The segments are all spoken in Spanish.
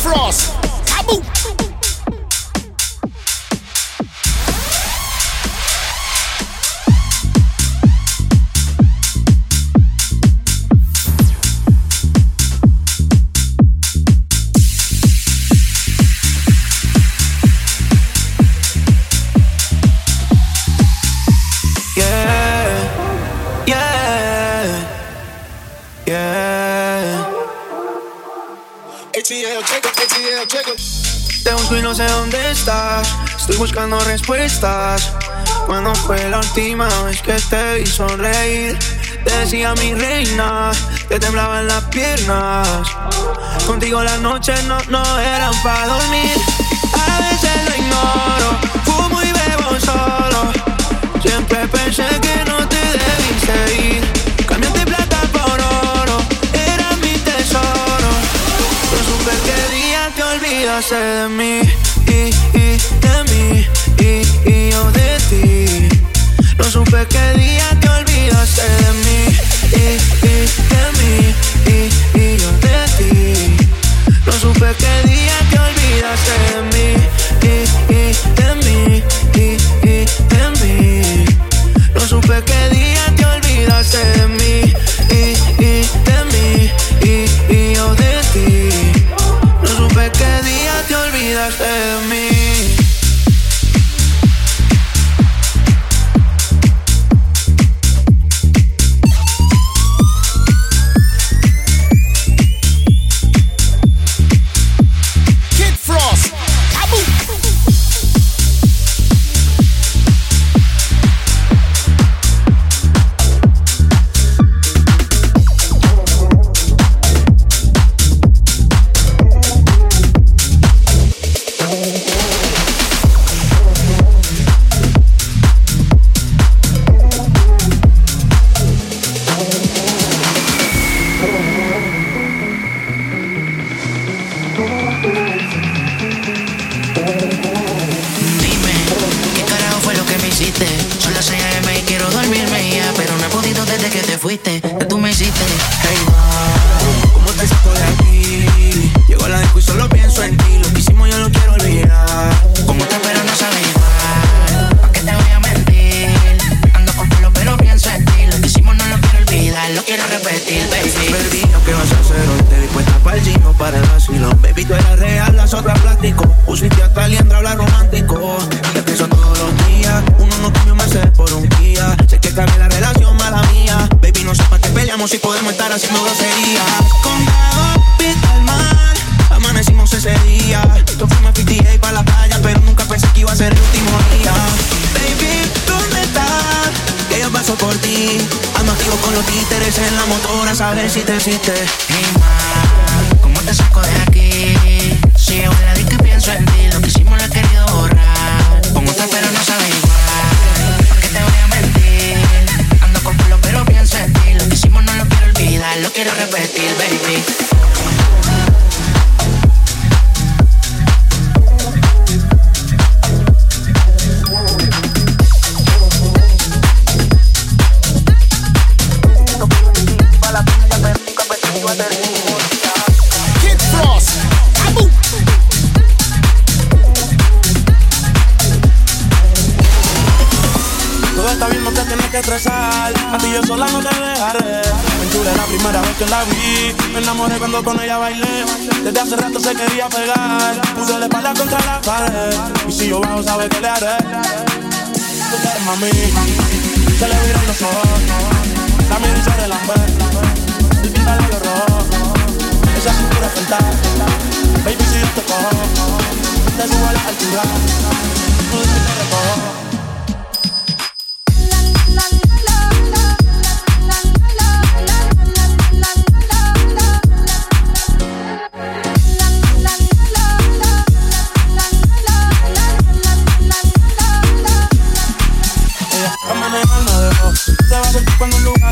Frost. Taboo. Y no sé dónde estás. Estoy buscando respuestas. Cuando fue la última vez que te vi sonreír? Te decía mi reina, te temblaban las piernas. Contigo las noches no, no eran para dormir. A veces lo ignoro, fumo y bebo solo. Siempre pensé que te olvidaste de mí y, y de mí y, y yo de ti. No supe qué día te olvidaste de mí y, y de mí y, y yo de ti. No supe qué día te olvidaste de mí ti. Ando activo con los títeres en la motora, a saber si te hiciste. Hey, ma, ¿cómo te saco de aquí? Si a la disco y pienso en ti Lo que hicimos lo he querido borrar Con otra pero no sabe igual ¿Por qué te voy a mentir? Ando con pelo pero pienso en ti Lo que hicimos no lo quiero olvidar Lo quiero repetir, baby A ti yo sola no te dejaré. Aventura la primera vez que la vi. Me enamoré cuando con ella bailé. Desde hace rato se quería pegar. Puse la espalda contra la pared. Y si yo bajo, sabes que le haré. Tú quieres mami. Se le viran los ojos. La y se relambé. El pinta labios rojo. Esa cintura fantástica. Baby, si yo te cojo, te subo a la altura. Tú te recojo.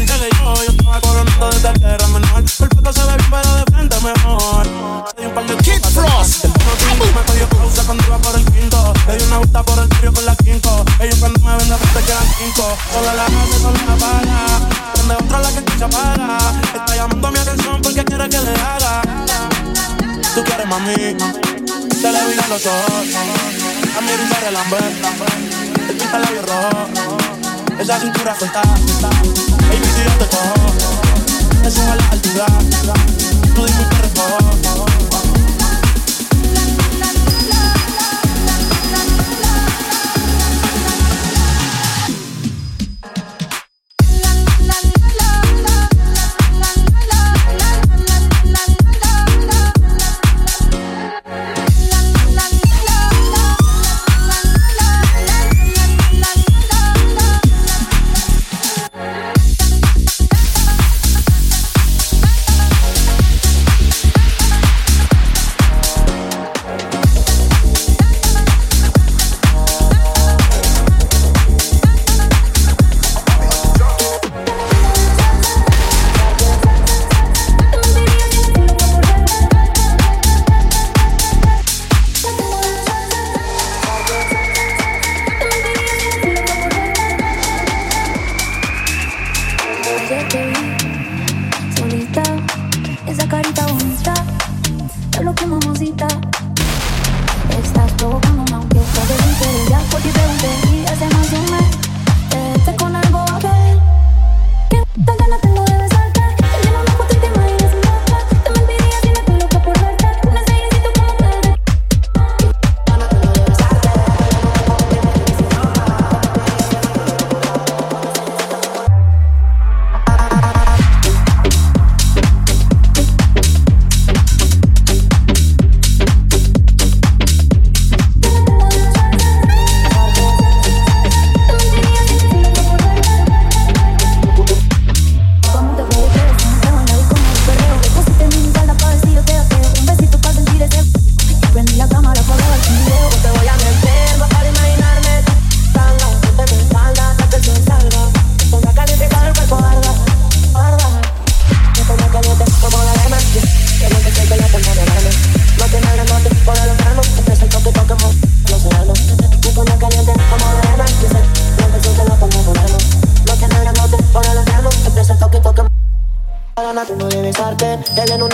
Cuando un lugar llegue yo. Yo estaba coronando desde tierra menor. El foto se ve bien, pero de frente mejor. Le di un par de Kid Frost. El tono tinto me pidió pausa cuando iba por el quinto. Le di una vuelta por el trío con la quinto. Ellos cuando me ven de frente quedan cinco. Solo la hace, solo la para. Donde otra la que escucha para. Está llamando mi atención porque quiere que le haga. Tú quieres mami. Se le viran los ojos. A mi risa relambe. Te quita el labio rojo. Esa cintura suelta. Baby, si yo te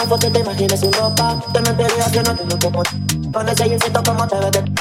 una foto y te imaginas su ropa. Te mentiría si no te lo que. Con ese siento como te ves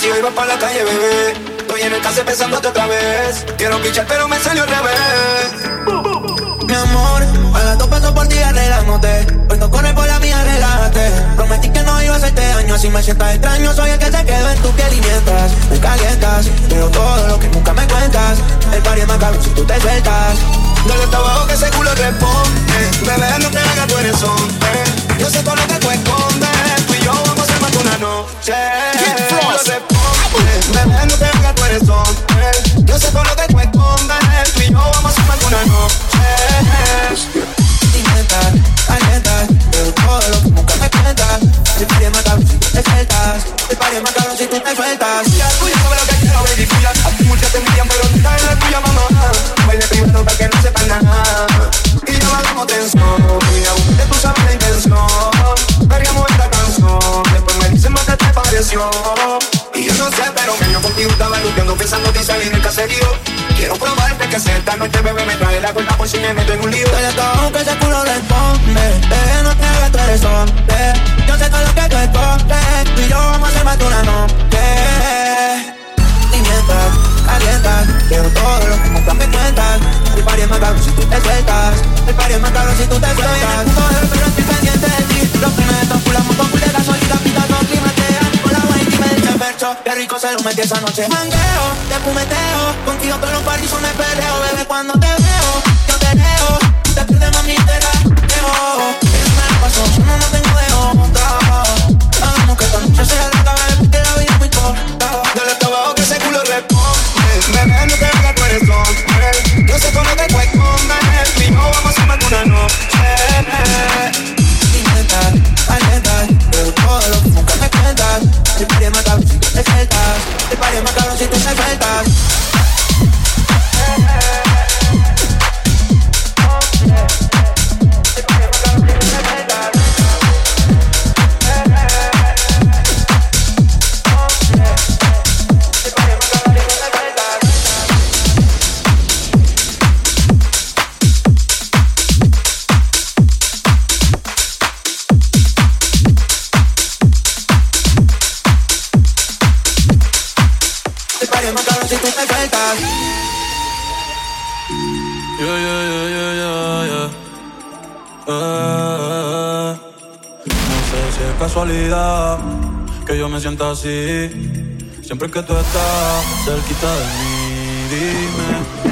si hoy vas para la calle, bebé. Estoy en el caso pensándote otra vez. Quiero pichar, pero me salió al revés. Mi amor, a las dos paso por ti arreglándote. Hoy no corre por la mía, relájate. Prometí que no iba a hacerte daño. Si me sientas extraño, soy el que se quedó en tu piel y mientras me calientas. Pero todo lo que nunca me cuentas. El pari es más caro si tú te sueltas. Dale hasta abajo que ese culo responde. Bebé, no te hagas, tú eres hombre. Yo sé todo lo que tú escondes. Una noche. Kid Frost. Bebé, no te hagas, tú eres hombre. Yo sé todo lo que tú escondes. Tú y yo vamos a que una noche. Inventa, alientas, pero todo lo que nunca me cuentas. El party es más cabrón si tú te sueltas. El party es si tú te sueltas. Ya tú ya sabes lo que quiero, baby, tuya. A ti muchas te envidian, pero tú estás en la tuya, mamá. Baile privado para que no sepan nada. Y ya bajamos tensión. Pareció. Y yo no sé, pero que yo contigo estaba luchando pensando en salir del caserío. Quiero probarte que si esta noche bebé me trae la cuenta por si me meto en un lío. Dale todo que ese culo responde. Bebé, no te hagas, tú eres hombre. Yo sé todo lo que tú escondes. Tú y yo vamos a ser más de una noche. Y mientras calientas, quiero todo lo que nunca me cuentas. El party es más caro si tú te sueltas. El party es más caro si tú te sueltas. Todo el pero estoy pendiente de ti. Los primeros calculamos con full de gasolina, pita dos climatean. Me percho. Qué rico se lo metí esa noche. Mangueo, te fumeteo. Contigo todos los parties son de perreo. Bebé, cuando te veo, yo te leo. Te pierdes, mami, te la dejo. Eso me la pasó, yo no, no tengo de otra. Hagamos que esta noche sea la cabeza porque la vida es muy corta. Dale hasta abajo que ese culo responde. Bebé, no te hagas, tú eres hombre. Yo sé con lo Siempre que tú estás cerquita de mí, dime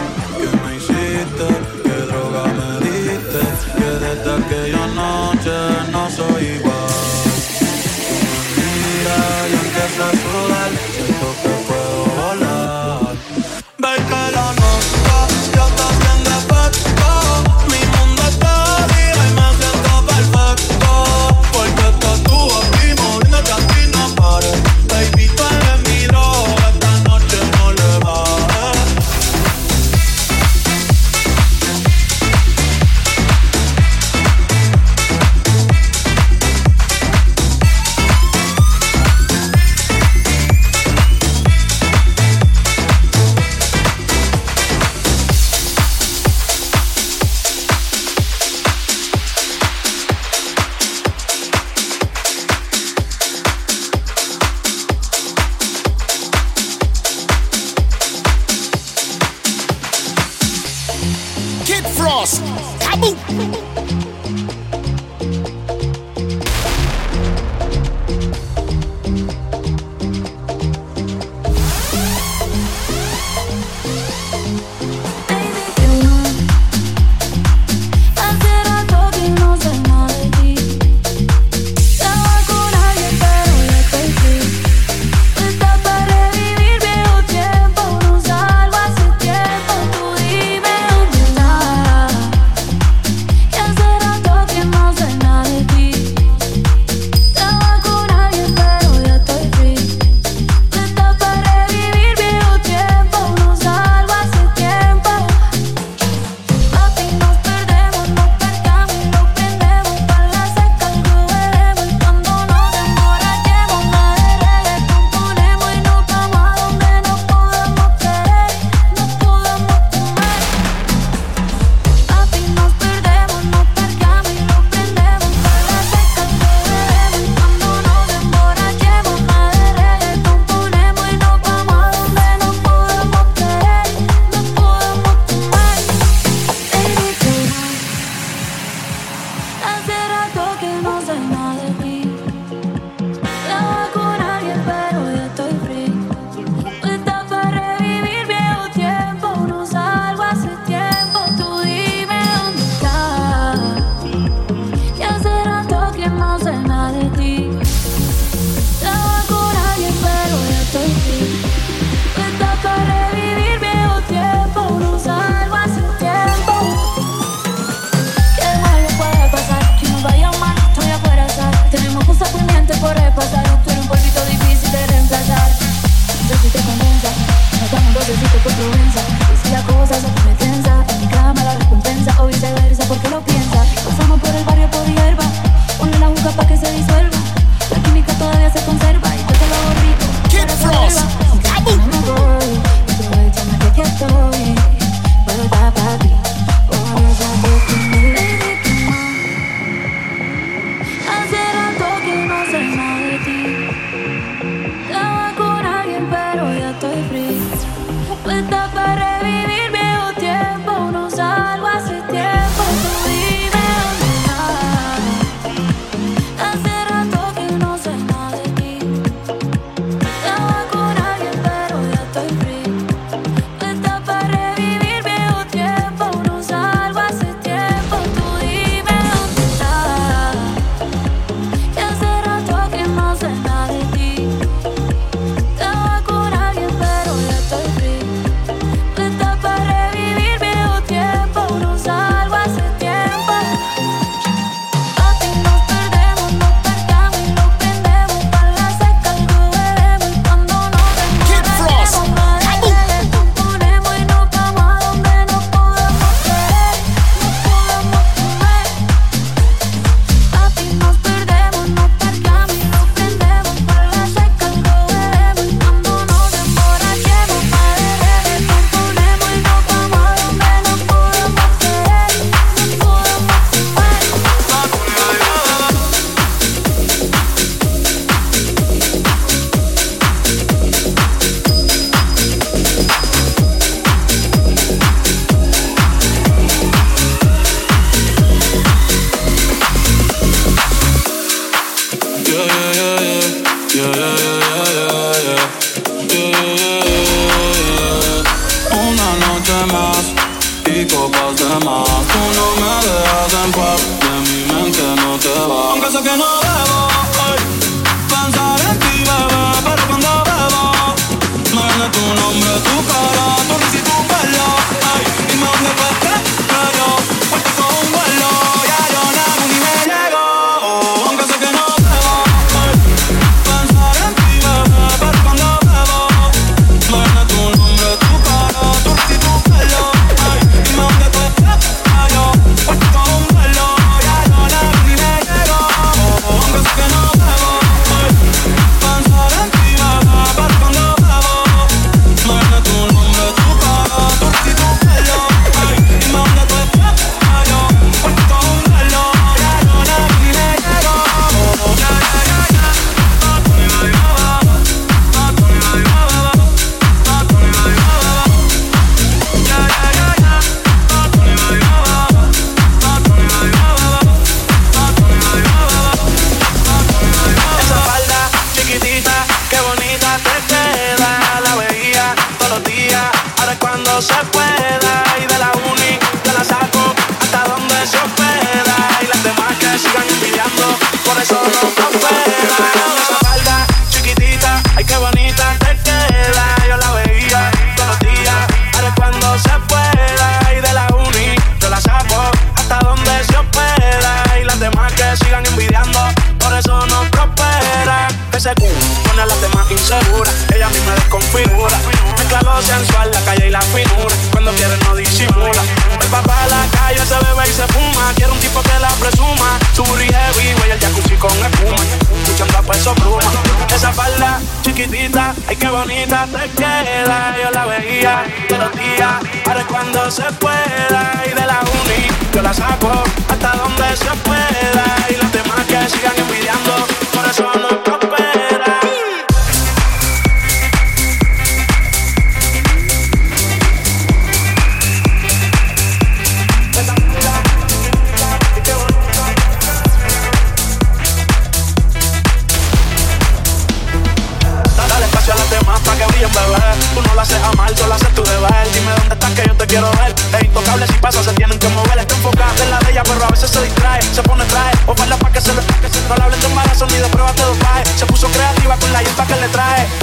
sensual, la calle y la finura. Cuando quiere no disimula. El papá a la calle se bebe y se fuma. Quiero un tipo que la presuma. Su burri heavy, y el jacuzzi con espuma. Escuchando a peso pluma. Esa falda chiquitita, ay qué bonita te queda. Yo la veía todos días, ahora cuando se pueda. Y de la uni yo la saco hasta donde se pueda. Y los demás que sigan envidiando, por eso no papel.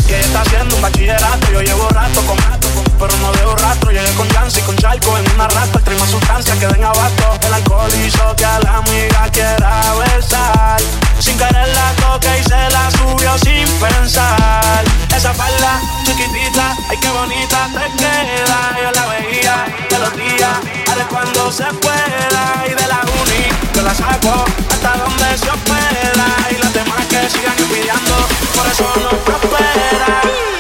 Que está haciendo un bachillerato. Yo llevo rato con gato, pero no veo rastro. Llegué con chance y con charco en una raspa. Trae más sustancia que den abasto. El alcohol hizo que a la amiga quiera besar. Sin querer la toca y se la subió sin pensar. Esa falda chiquitita, ay qué bonita te queda. Yo la veía de los días, haré cuando se pueda. Y de la uni, yo la saco hasta donde se hospeda. Y los demás que sigan envidiando, por eso no prospera.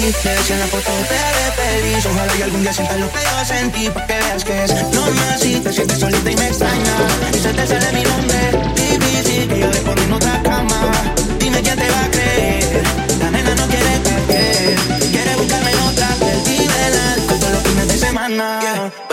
dices en la foto te de feliz Ojalá y algún día sientas lo que yo sentí Pa' que veas que es normal si te sientes solita y me extrañas Y se te sale mi nombre, difícil que yo de por en otra cama. Dime quién te va a creer, la nena no quiere perder. Quiere buscarme en otra, perdíme la los fines de semana.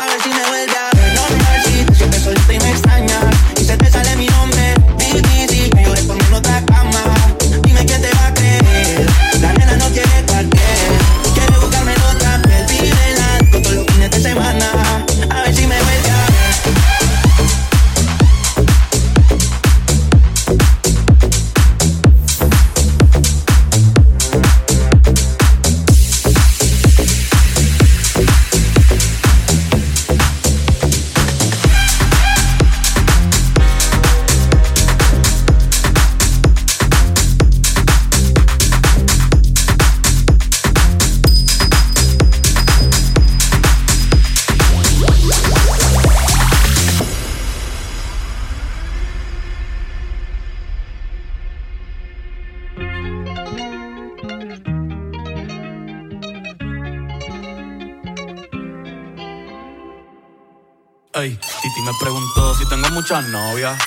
Titi me preguntó si tengo muchas novias.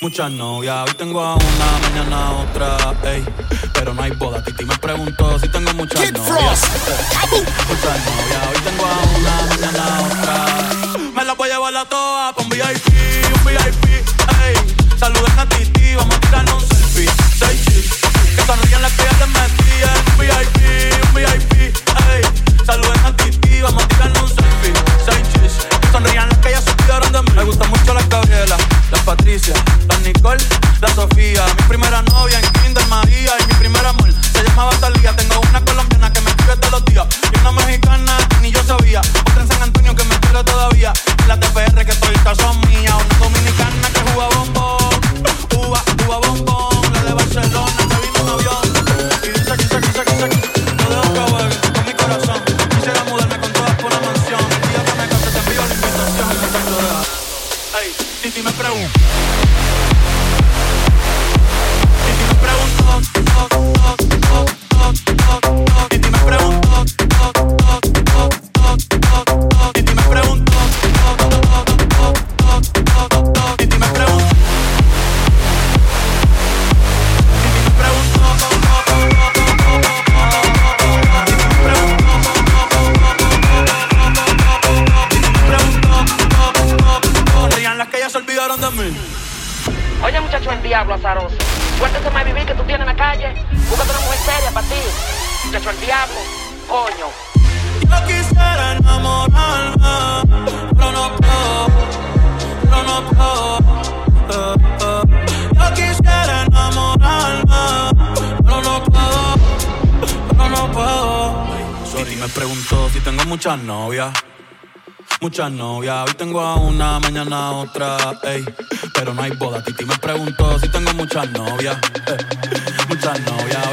Muchas novias, hoy tengo a una, mañana a otra, ey. Pero no hay boda, Titi me preguntó si tengo muchas Kid novias. Frost. Muchas novias, hoy tengo a una, mañana a otra. Me las voy a llevar a todas pa' VIP. muchas novias, muchas novias. Hoy tengo a una, mañana a otra, ey. Pero no hay boda. Titi me preguntó si tengo muchas novias, eh, muchas novias.